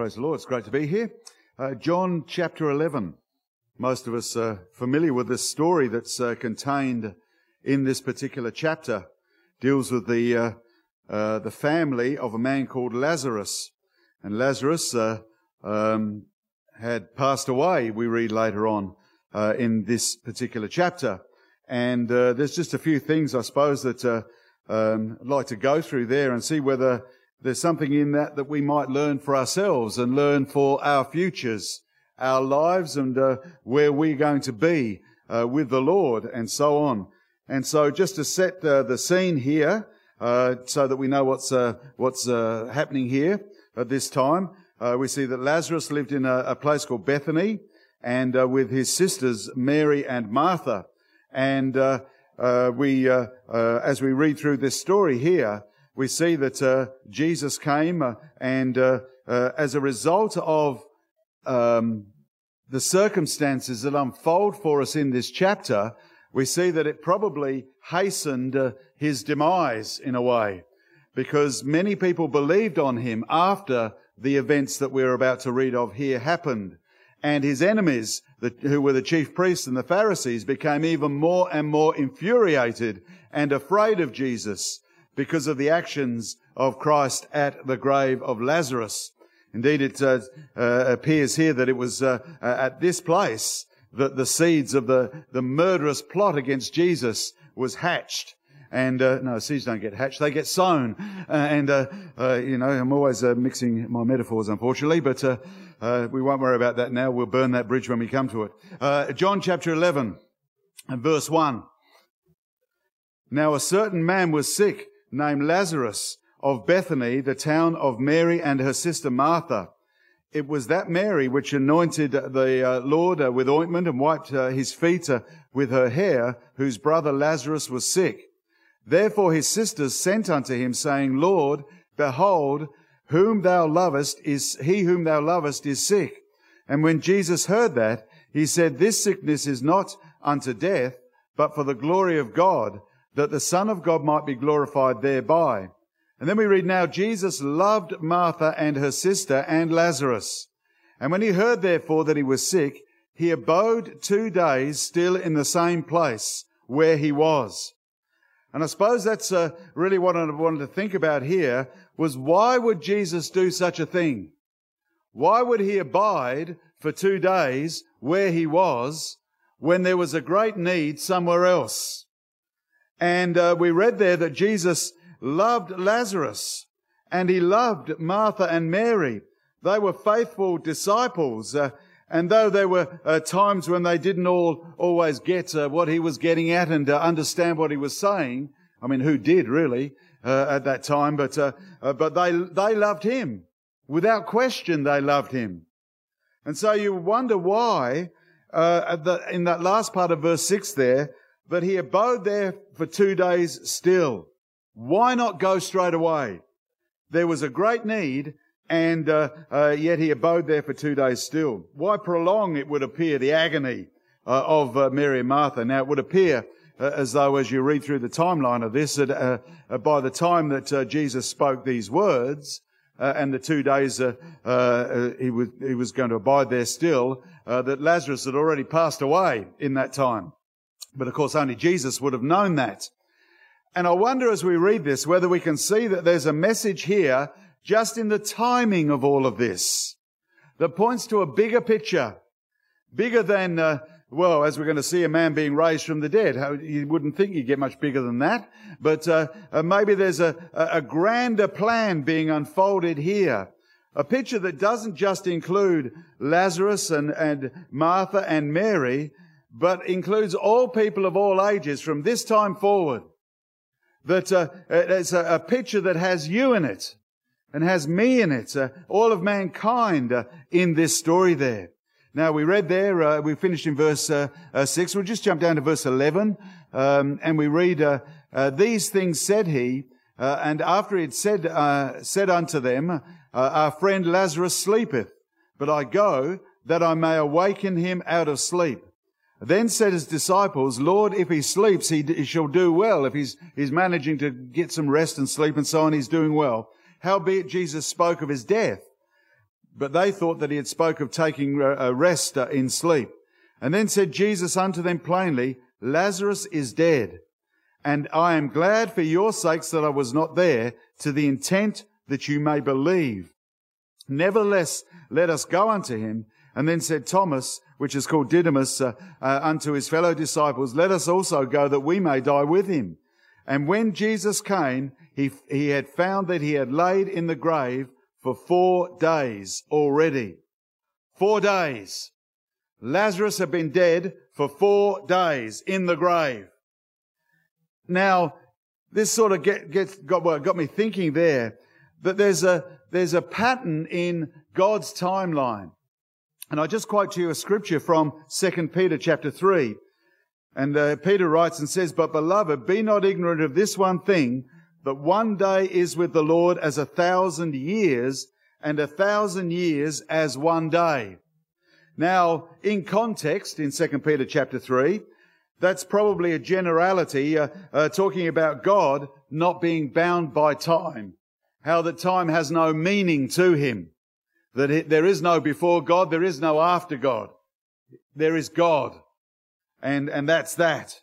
Praise the Lord. It's great to be here. Uh, John chapter 11. Most of us are familiar with this story that's uh, contained in this particular chapter. Deals with the, uh, uh the family of a man called Lazarus. And Lazarus uh, um, had passed away, we read later on uh, in this particular chapter. And there's just a few things, I suppose, that um, I'd like to go through there and see whether there's something in that that we might learn for ourselves and learn for our futures, our lives, and uh, where we're going to be uh, with the Lord, and so on. And so, just to set uh, the scene here, uh, so that we know what's uh, what's uh, happening here at this time, we see that Lazarus lived in a, a place called Bethany, and with his sisters Mary and Martha. And we, as we read through this story here, we see that uh, Jesus came uh, and uh, uh, as a result of um, the circumstances that unfold for us in this chapter, we see that it probably hastened uh, his demise in a way because many people believed on him after the events that we're about to read of here happened. And his enemies, the, who were the chief priests and the Pharisees, became even more and more infuriated and afraid of Jesus because of the actions of Christ at the grave of Lazarus. Indeed, it uh, uh, appears here that it was uh, uh at this place that the seeds of the, the murderous plot against Jesus was hatched. And uh, no, seeds don't get hatched; they get sown. Uh, and you know, I'm always mixing my metaphors, unfortunately, but we won't worry about that now. We'll burn that bridge when we come to it. John chapter 11 and verse 1. Now a certain man was sick named Lazarus of Bethany, the town of Mary and her sister Martha. It was that Mary which anointed the uh, Lord uh, with ointment and wiped uh, his feet with her hair, whose brother Lazarus was sick. Therefore his sisters sent unto him, saying, Lord, behold, whom thou lovest is, he whom thou lovest is sick. And when Jesus heard that, he said, This sickness is not unto death, but for the glory of God, that the Son of God might be glorified thereby. And then we read now, Jesus loved Martha and her sister and Lazarus. And when he heard therefore that he was sick, he abode two days still in the same place where he was. And I suppose that's uh, really what I wanted to think about here was why would Jesus do such a thing? Why would he abide for two days where he was when there was a great need somewhere else? And uh, we read there that Jesus loved Lazarus and he loved Martha and Mary. They were faithful disciples. Uh, and though there were uh, times when they didn't all always get uh, what he was getting at and uh, understand what he was saying, I mean, who did really uh, at that time? But but they they loved him without question. They loved him, and so you wonder why the, in that last part of verse six there but he abode there for two days still. Why not go straight away? There was a great need, and uh, uh, yet he abode there for two days still. Why prolong, it would appear, the agony uh, of uh, Mary and Martha? Now, it would appear uh, as though, as you read through the timeline of this, that uh, by the time that Jesus spoke these words, and the two days he, was, he was going to abide there still, that Lazarus had already passed away in that time. But of course, only Jesus would have known that. And I wonder as we read this whether we can see that there's a message here just in the timing of all of this that points to a bigger picture, bigger than, uh, well, as we're going to see a man being raised from the dead. You wouldn't think you'd get much bigger than that, but uh, uh, maybe there's a, a grander plan being unfolded here. A picture that doesn't just include Lazarus and, and Martha and Mary, but includes all people of all ages from this time forward. That uh, it's a, a, picture that has you in it and has me in it, uh, all of mankind uh, in this story there. Now we read there, uh, we finished in verse uh, uh, 6. We'll just jump down to verse 11 um, and we read, These things said he, and after he had said, said unto them, Our friend Lazarus sleepeth, but I go that I may awaken him out of sleep. Then said his disciples, Lord, if he sleeps, he, he, shall do well. If he's, he's managing to get some rest and sleep and so on, he's doing well. Howbeit Jesus spoke of his death. But they thought that he had spoke of taking a rest uh, in sleep. And then said Jesus unto them plainly, Lazarus is dead. And I am glad for your sakes that I was not there to the intent that you may believe. Nevertheless, let us go unto him. And then said Thomas, which is called Didymus, uh, uh, unto his fellow disciples, let us also go that we may die with him. And when Jesus came, he, he had found that he had laid in the grave for four days already. Four days. Lazarus had been dead for four days in the grave. Now, this sort of get, get, got, well, got me thinking there that there's a, there's a pattern in God's timeline. And I just quote to you a scripture from 2 Peter chapter 3. And uh, Peter writes and says, But beloved, be not ignorant of this one thing, that one day is with the Lord as a thousand years, and a thousand years as one day. Now, in context, in 2 Peter chapter 3, that's probably a generality uh, uh, talking about God not being bound by time. How that time has no meaning to him. That there is no before God, there is no after God. There is God. And, and that's that.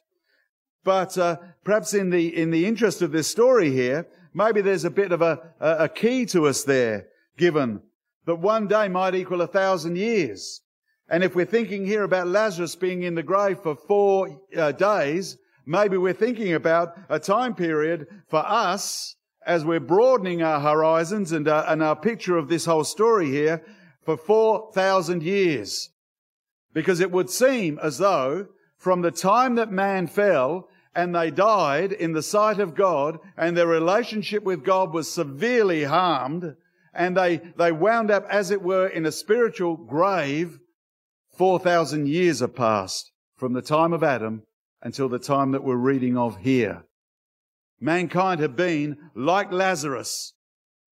But uh, perhaps in the, in the interest of this story here, maybe there's a bit of a, a key to us there given that one day might equal a thousand years. And if we're thinking here about Lazarus being in the grave for four uh, days, maybe we're thinking about a time period for us as we're broadening our horizons and, uh, and our picture of this whole story here for 4,000 years. Because it would seem as though from the time that man fell and they died in the sight of God and their relationship with God was severely harmed and they, they wound up, as it were, in a spiritual grave 4,000 years have passed from the time of Adam until the time that we're reading of here. Mankind have been like Lazarus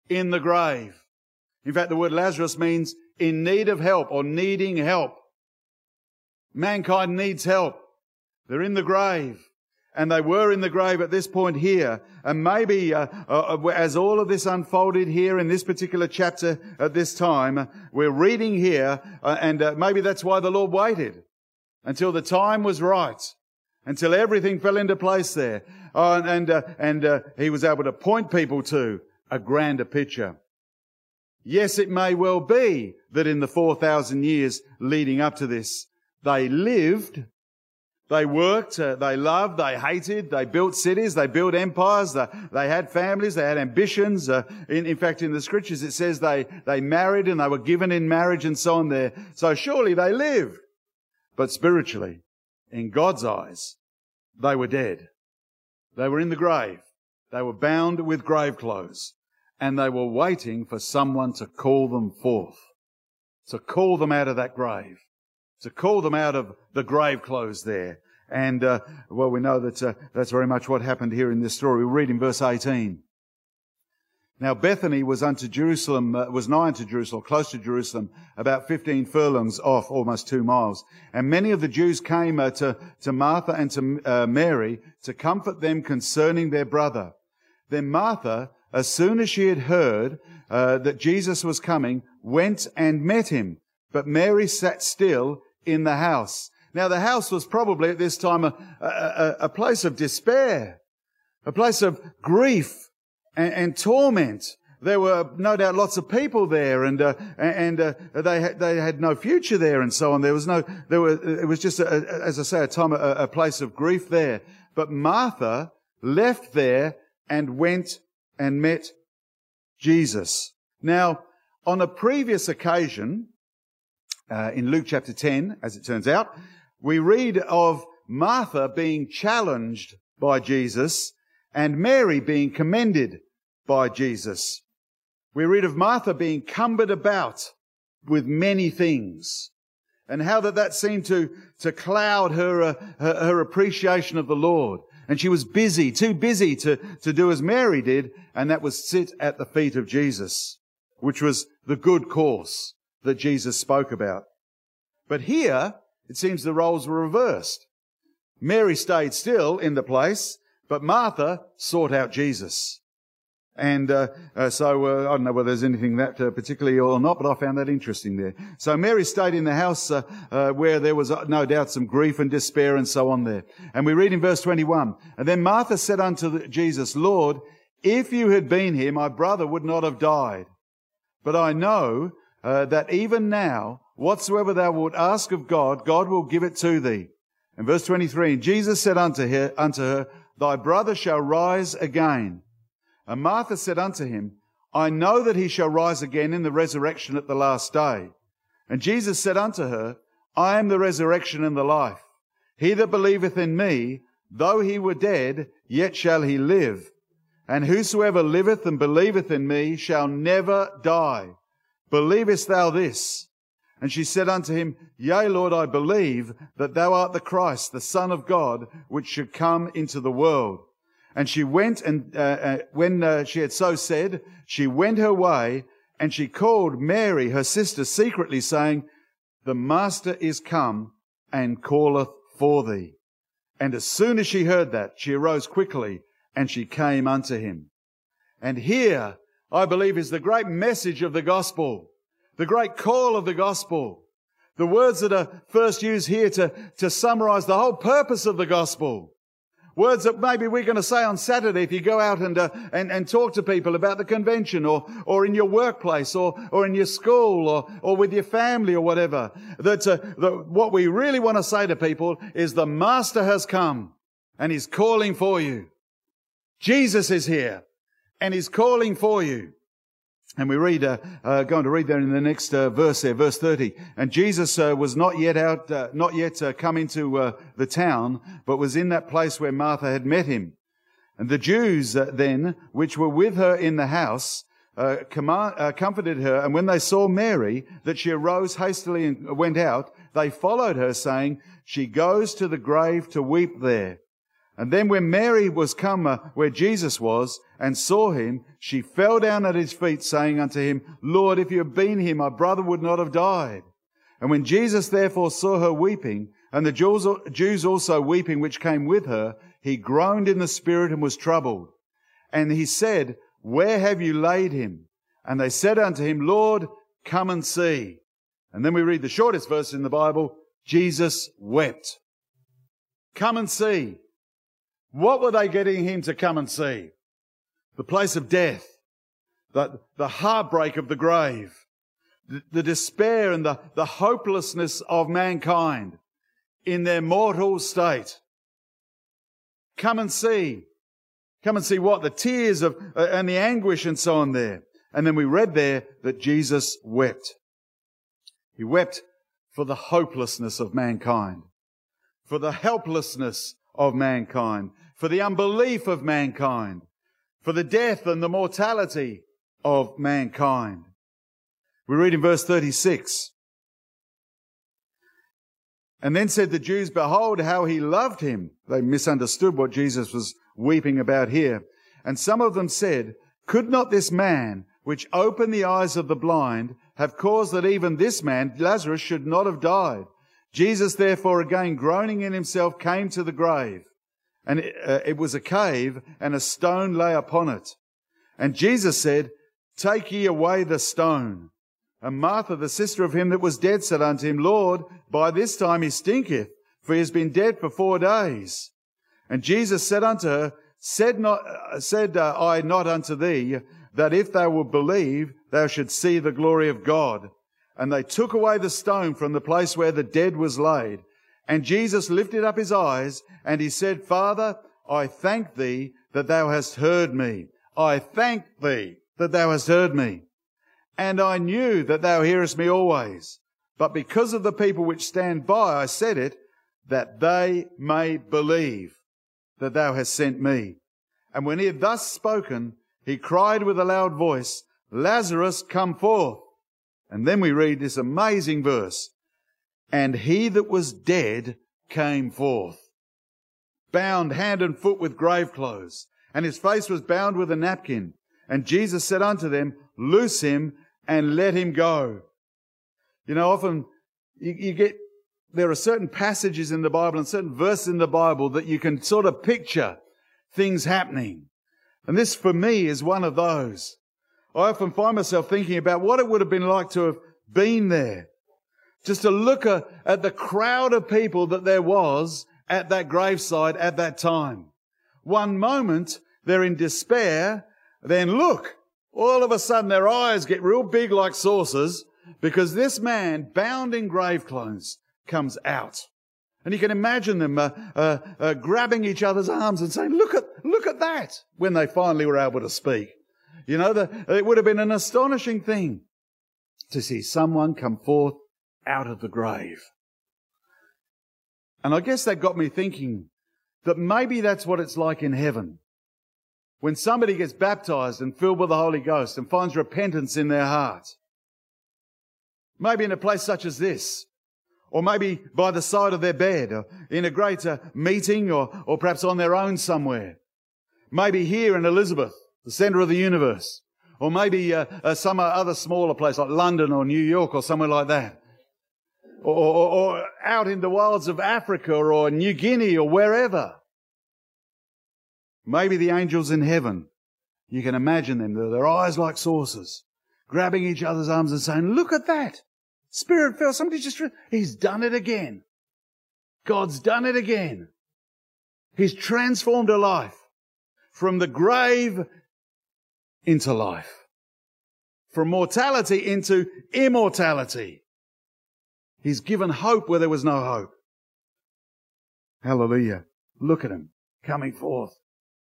in the grave. In fact, the word Lazarus means in need of help or needing help. Mankind needs help. They're in the grave. And they were in the grave at this point here. And maybe uh, uh, uh, as all of this unfolded here in this particular chapter at this time, we're reading here, uh, and uh, maybe that's why the Lord waited until the time was right, until everything fell into place there. Oh, and uh, and, and he was able to point people to a grander picture. Yes, it may well be that in the 4,000 years leading up to this, they lived they worked, uh, they loved, they hated, they built cities, they built empires, they, they had families, they had ambitions. Uh, in, in, fact, in the scriptures it says they, they married and they were given in marriage and so on there. So surely they lived. But spiritually, in God's eyes, they were dead. They were in the grave. They were bound with grave clothes and they were waiting for someone to call them forth, to call them out of that grave to call them out of the grave clothes there. And, uh, well, we know that uh, that's very much what happened here in this story. We read in verse 18. Now Bethany was unto Jerusalem, uh, was nigh unto Jerusalem, close to Jerusalem, about 15 furlongs off, almost two miles. And many of the Jews came uh, to, to Martha and to uh, Mary to comfort them concerning their brother. Then Martha, as soon as she had heard uh, that Jesus was coming, went and met him. But Mary sat still in the house. Now the house was probably at this time a, a, a place of despair, a place of grief and, and, torment. There were no doubt lots of people there, and uh, and uh, they had, they had no future there, and so on. There was no there were it was just a, as I say a time a, a place of grief there. But Martha left there and went and met Jesus. Now, on a previous occasion, uh, in Luke chapter 10, as it turns out, we read of Martha being challenged by Jesus and Mary being commended by Jesus. We read of Martha being cumbered about with many things and how that that seemed to, to cloud her, uh, her, her appreciation of the Lord. And she was busy, too busy to, to do as Mary did, and that was sit at the feet of Jesus, which was the good course that Jesus spoke about. But here, it seems the roles were reversed. Mary stayed still in the place, but Martha sought out Jesus. And uh, uh, so uh, I don't know whether there's anything that uh, particularly or not, but I found that interesting there. So Mary stayed in the house uh, uh, where there was no doubt some grief and despair and so on there. And we read in verse 21, and then Martha said unto Jesus, Lord, if you had been here, my brother would not have died. But I know that even now, whatsoever thou wilt ask of God, God will give it to thee. And verse 23, and Jesus said unto her, unto her, Thy brother shall rise again. And Martha said unto him, I know that he shall rise again in the resurrection at the last day. And Jesus said unto her, I am the resurrection and the life. He that believeth in me, though he were dead, yet shall he live. And whosoever liveth and believeth in me shall never die. Believest thou this? And she said unto him, Yea, Lord, I believe that thou art the Christ, the Son of God, which should come into the world. And she went and, uh, uh, when uh, she had so said, she went her way and she called Mary, her sister, secretly saying, the master is come and calleth for thee. And as soon as she heard that, she arose quickly and she came unto him. And here, I believe, is the great message of the gospel, the great call of the gospel. The words that are first used here to, to summarize the whole purpose of the gospel. Words that maybe we're going to say on Saturday if you go out and, uh, and, and talk to people about the convention or, or in your workplace or, or in your school or, or with your family or whatever. That, uh, that what we really want to say to people is the Master has come and He's calling for you. Jesus is here and He's calling for you. And we read, uh, uh, going to read there in the next uh, verse there, verse 30. And Jesus uh, was not yet out, uh, not yet uh, come into the town, but was in that place where Martha had met him. And the Jews then, which were with her in the house, command, comforted her. And when they saw Mary, that she arose hastily and went out, they followed her, saying, She goes to the grave to weep there. And then when Mary was come uh, where Jesus was and saw him, she fell down at his feet saying unto him, Lord, if you had been here, my brother would not have died. And when Jesus therefore saw her weeping, and the Jews also weeping which came with her, he groaned in the spirit and was troubled. And he said, Where have you laid him? And they said unto him, Lord, come and see. And then we read the shortest verse in the Bible, Jesus wept. Come and see. What were they getting him to come and see? The place of death, the, the heartbreak of the grave, the, the despair and the, the hopelessness of mankind in their mortal state. Come and see. Come and see what? The tears of, uh, and the anguish and so on there. And then we read there that Jesus wept. He wept for the hopelessness of mankind, for the helplessness of mankind, for the unbelief of mankind, for the death and the mortality of mankind. We read in verse 36. And then said the Jews, Behold how he loved him. They misunderstood what Jesus was weeping about here. And some of them said, Could not this man, which opened the eyes of the blind, have caused that even this man, Lazarus, should not have died? Jesus therefore again groaning in himself came to the grave. And it, uh, it was a cave, and a stone lay upon it. And Jesus said, Take ye away the stone. And Martha, the sister of him that was dead, said unto him, Lord, by this time he stinketh, for he has been dead for four days. And Jesus said unto her, Said not, uh, said uh, I not unto thee, that if thou wilt believe, thou should see the glory of God. And they took away the stone from the place where the dead was laid. And Jesus lifted up his eyes and he said, Father, I thank thee that thou hast heard me. I thank thee that thou hast heard me. And I knew that thou hearest me always. But because of the people which stand by, I said it, that they may believe that thou hast sent me. And when he had thus spoken, he cried with a loud voice, Lazarus, come forth. And then we read this amazing verse and he that was dead came forth, bound hand and foot with grave clothes, and his face was bound with a napkin. And Jesus said unto them, Loose him and let him go. You know, often you, you get, there are certain passages in the Bible and certain verses in the Bible that you can sort of picture things happening. And this for me is one of those. I often find myself thinking about what it would have been like to have been there. Just to look at the crowd of people that there was at that graveside at that time. One moment they're in despair, then look, all of a sudden their eyes get real big like saucers because this man bound in grave clothes comes out. And you can imagine them uh, uh, uh, grabbing each other's arms and saying, look at, look at that, when they finally were able to speak. You know, the, it would have been an astonishing thing to see someone come forth out of the grave. And I guess that got me thinking that maybe that's what it's like in heaven. When somebody gets baptized and filled with the Holy Ghost and finds repentance in their heart. Maybe in a place such as this, or maybe by the side of their bed, or in a greater meeting, or, or perhaps on their own somewhere. Maybe here in Elizabeth, the center of the universe, or maybe uh, uh, some other smaller place like London or New York or somewhere like that, or, or, or out in the wilds of Africa or New Guinea or wherever. Maybe the angels in heaven, you can imagine them, their eyes like saucers, grabbing each other's arms and saying, look at that. Spirit fell. Somebody just, he's done it again. God's done it again. He's transformed a life from the grave into life, from mortality into immortality. He's given hope where there was no hope. Hallelujah. Look at him coming forth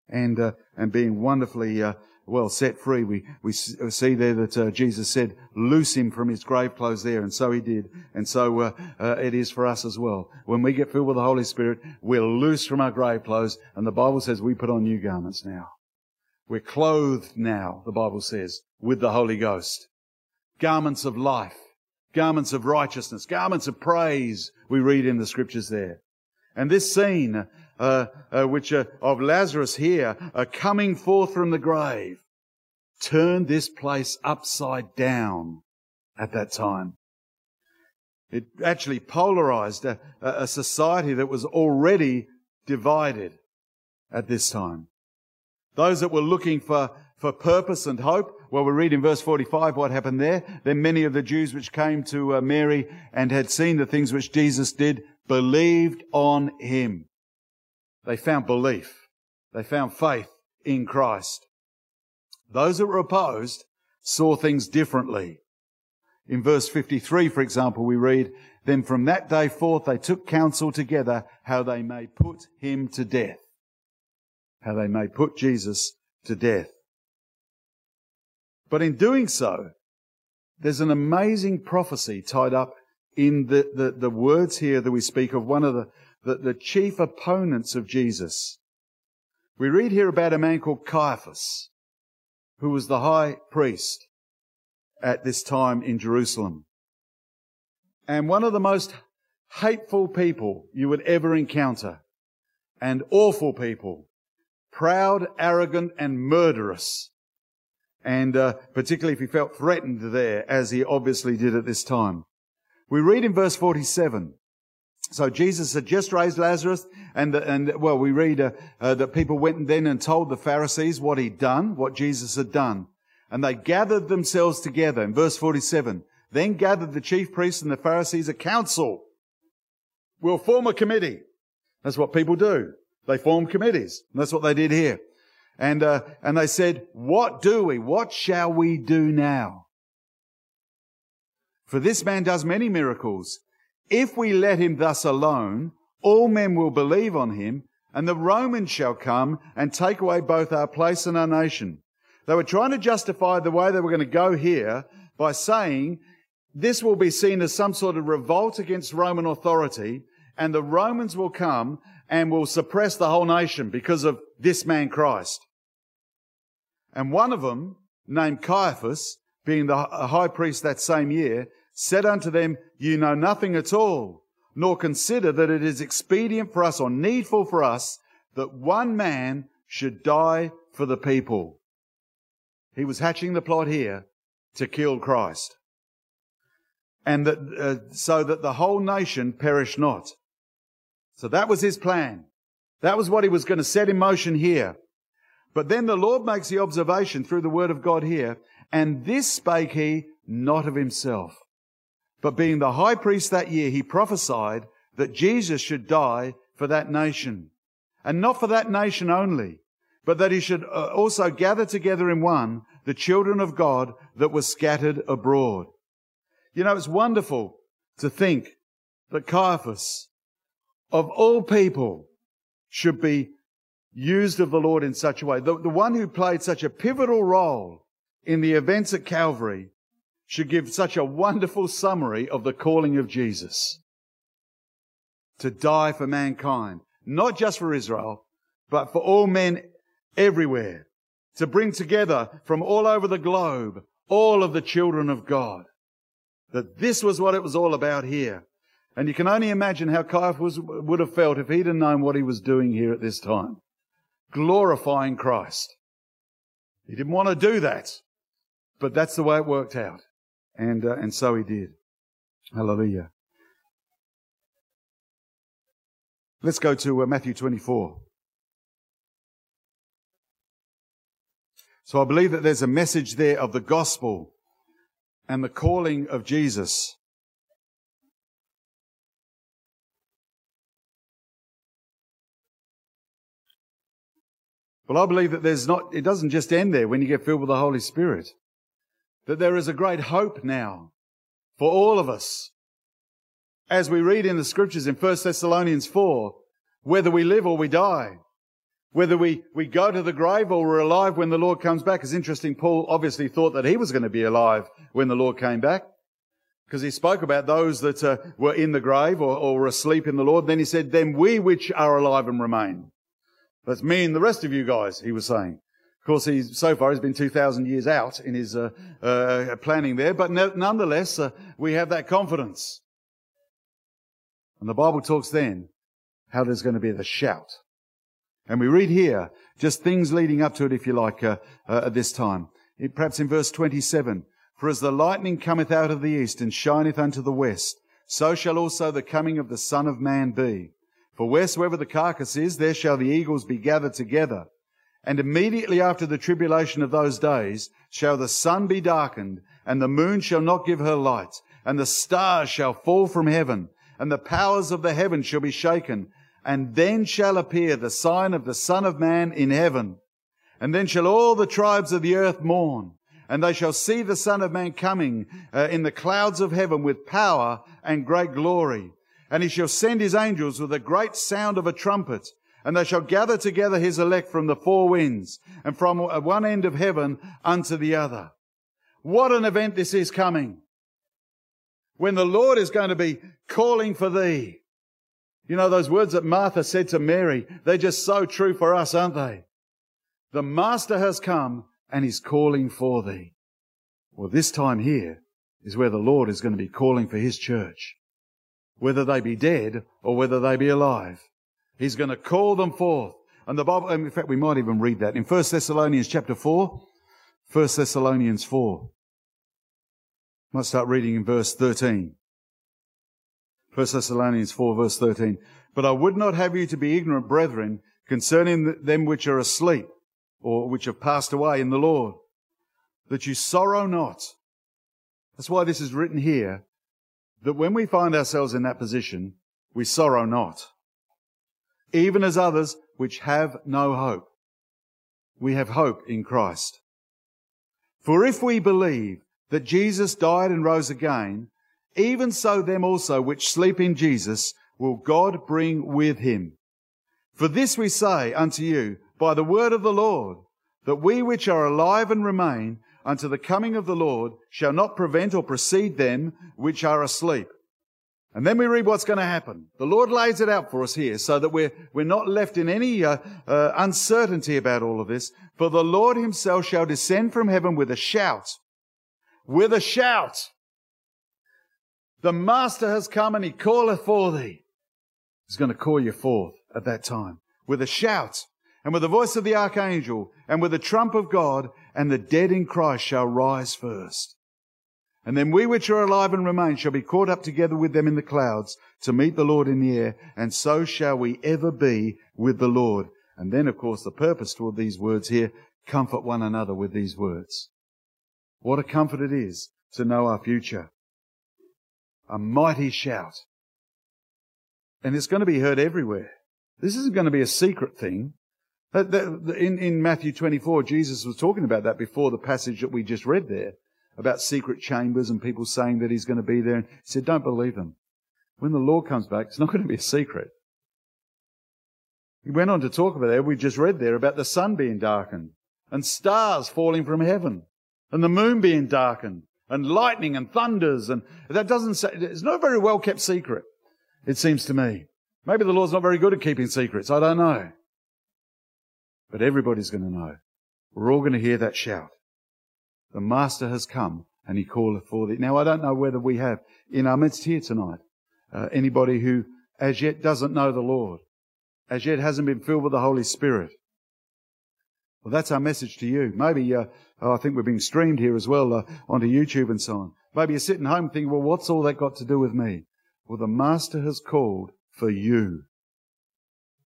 and, uh, and being wonderfully, uh, well, set free. We, we uh, see there that uh, Jesus said, loose him from his grave clothes there. And so he did. And so uh, uh, it is for us as well. When we get filled with the Holy Spirit, we're loose from our grave clothes. And the Bible says we put on new garments now. We're clothed now, the Bible says, with the Holy Ghost. Garments of life. Garments of righteousness. Garments of praise. We read in the scriptures there. And this scene uh, uh, which uh, of Lazarus here uh, coming forth from the grave turned this place upside down at that time. It actually polarized a, a society that was already divided at this time. Those that were looking for, for purpose and hope, well, we read in verse 45 what happened there. Then many of the Jews which came to uh, Mary and had seen the things which Jesus did believed on him. They found belief. They found faith in Christ. Those that were opposed saw things differently. In verse 53, for example, we read, Then from that day forth they took counsel together how they may put him to death. How they may put Jesus to death. But in doing so, there's an amazing prophecy tied up in the, the, the words here that we speak of one of the, the, the chief opponents of Jesus. We read here about a man called Caiaphas, who was the high priest at this time in Jerusalem. And one of the most hateful people you would ever encounter, and awful people, proud, arrogant, and murderous. And uh, particularly if he felt threatened there, as he obviously did at this time. We read in verse 47 so Jesus had just raised Lazarus, and and well, we read uh, uh, that people went then and told the Pharisees what he'd done, what Jesus had done, and they gathered themselves together. In verse forty-seven, then gathered the chief priests and the Pharisees a council. We'll form a committee. That's what people do. They formed committees, and that's what they did here. And uh, and they said, "What do we? What shall we do now?" For this man does many miracles. If we let him thus alone, all men will believe on him, and the Romans shall come and take away both our place and our nation. They were trying to justify the way they were going to go here by saying this will be seen as some sort of revolt against Roman authority, and the Romans will come and will suppress the whole nation because of this man Christ. And one of them, named Caiaphas, being the high priest that same year, said unto them, You know nothing at all, nor consider that it is expedient for us or needful for us that one man should die for the people. He was hatching the plot here to kill Christ. And that, uh, so that the whole nation perish not. So that was his plan. That was what he was going to set in motion here. But then the Lord makes the observation through the word of God here, and this spake he not of himself. But being the high priest that year, he prophesied that Jesus should die for that nation. And not for that nation only, but that he should uh, also gather together in one the children of God that were scattered abroad. You know, it's wonderful to think that Caiaphas, of all people, should be used of the Lord in such a way. The, the one who played such a pivotal role in the events at Calvary should give such a wonderful summary of the calling of Jesus. To die for mankind, not just for Israel, but for all men everywhere. To bring together from all over the globe all of the children of God. That this was what it was all about here. And you can only imagine how Caiaphas would have felt if he'd have known what he was doing here at this time. Glorifying Christ. He didn't want to do that, but that's the way it worked out. And, uh, and so he did. Hallelujah. Let's go to uh, Matthew 24. So I believe that there's a message there of the gospel and the calling of Jesus. Well, I believe that there's not, it doesn't just end there when you get filled with the Holy Spirit. That there is a great hope now for all of us. As we read in the scriptures in 1 Thessalonians 4, whether we live or we die, whether we, we go to the grave or we're alive when the Lord comes back. It's interesting. Paul obviously thought that he was going to be alive when the Lord came back because he spoke about those that uh, were in the grave or, or were asleep in the Lord. Then he said, then we which are alive and remain. That's me and the rest of you guys, he was saying. Of course, he's, so far he's been 2,000 years out in his uh, uh, planning there, but no, nonetheless, uh, we have that confidence. And the Bible talks then how there's going to be the shout. And we read here just things leading up to it, if you like, uh, uh, at this time. It, perhaps in verse 27, For as the lightning cometh out of the east and shineth unto the west, so shall also the coming of the Son of Man be. For wheresoever the carcass is, there shall the eagles be gathered together. And immediately after the tribulation of those days shall the sun be darkened, and the moon shall not give her light, and the stars shall fall from heaven, and the powers of the heaven shall be shaken. And then shall appear the sign of the Son of Man in heaven. And then shall all the tribes of the earth mourn, and they shall see the Son of Man coming uh, in the clouds of heaven with power and great glory. And he shall send his angels with a great sound of a trumpet, and they shall gather together his elect from the four winds and from one end of heaven unto the other. What an event this is coming. When the Lord is going to be calling for thee. You know, those words that Martha said to Mary, they're just so true for us, aren't they? The Master has come and he's calling for thee. Well, this time here is where the Lord is going to be calling for his church. Whether they be dead or whether they be alive. He's going to call them forth. And the Bible, in fact, we might even read that in 1 Thessalonians chapter 4. 1 Thessalonians 4. Might start reading in verse 13. 1 Thessalonians 4 verse 13. But I would not have you to be ignorant, brethren, concerning them which are asleep, or which have passed away in the Lord, that you sorrow not. That's why this is written here, that when we find ourselves in that position, we sorrow not even as others which have no hope. We have hope in Christ. For if we believe that Jesus died and rose again, even so them also which sleep in Jesus will God bring with him. For this we say unto you by the word of the Lord, that we which are alive and remain unto the coming of the Lord shall not prevent or precede them which are asleep. And then we read what's going to happen. The Lord lays it out for us here so that we're, we're not left in any uh, uh, uncertainty about all of this. For the Lord himself shall descend from heaven with a shout. With a shout. The Master has come and he calleth for thee. He's going to call you forth at that time with a shout and with the voice of the archangel and with the trump of God and the dead in Christ shall rise first. And then we which are alive and remain shall be caught up together with them in the clouds to meet the Lord in the air, and so shall we ever be with the Lord. And then, of course, the purpose toward these words here, comfort one another with these words. What a comfort it is to know our future. A mighty shout. And it's going to be heard everywhere. This isn't going to be a secret thing. Uh, in, in Matthew 24, Jesus was talking about that before the passage that we just read there about secret chambers and people saying that he's going to be there. And he said, don't believe them. When the Lord comes back, it's not going to be a secret. He went on to talk about that. We just read there about the sun being darkened and stars falling from heaven and the moon being darkened and lightning and thunders. And that doesn't say, it's not a very well kept secret, it seems to me. Maybe the Lord's not very good at keeping secrets. I don't know. But everybody's going to know. We're all going to hear that shout. The Master has come and he calleth for thee. Now, I don't know whether we have in our midst here tonight uh, anybody who as yet doesn't know the Lord, as yet hasn't been filled with the Holy Spirit. Well, that's our message to you. Maybe, uh, oh, I think we're being streamed here as well uh, onto YouTube and so on. Maybe you're sitting home thinking, well, what's all that got to do with me? Well, the Master has called for you.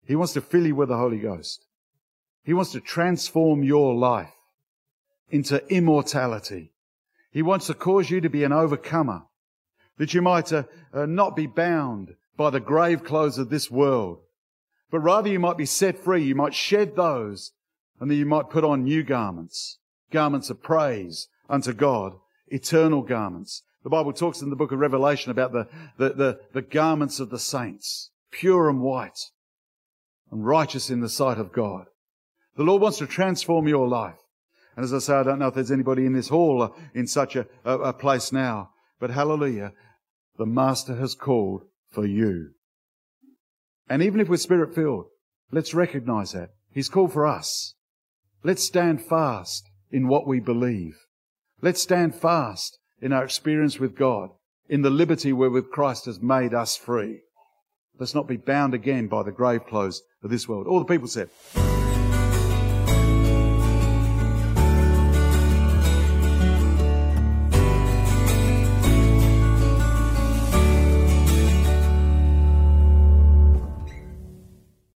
He wants to fill you with the Holy Ghost. He wants to transform your life into immortality. He wants to cause you to be an overcomer, that you might uh, uh, not be bound by the grave clothes of this world, but rather you might be set free. You might shed those and then you might put on new garments, garments of praise unto God, eternal garments. The Bible talks in the book of Revelation about the, the, the, the garments of the saints, pure and white and righteous in the sight of God. The Lord wants to transform your life. And as I say, I don't know if there's anybody in this hall uh, in such a, a, a place now, but hallelujah, the Master has called for you. And even if we're spirit filled, let's recognize that. He's called for us. Let's stand fast in what we believe. Let's stand fast in our experience with God, in the liberty wherewith Christ has made us free. Let's not be bound again by the grave clothes of this world. All the people said,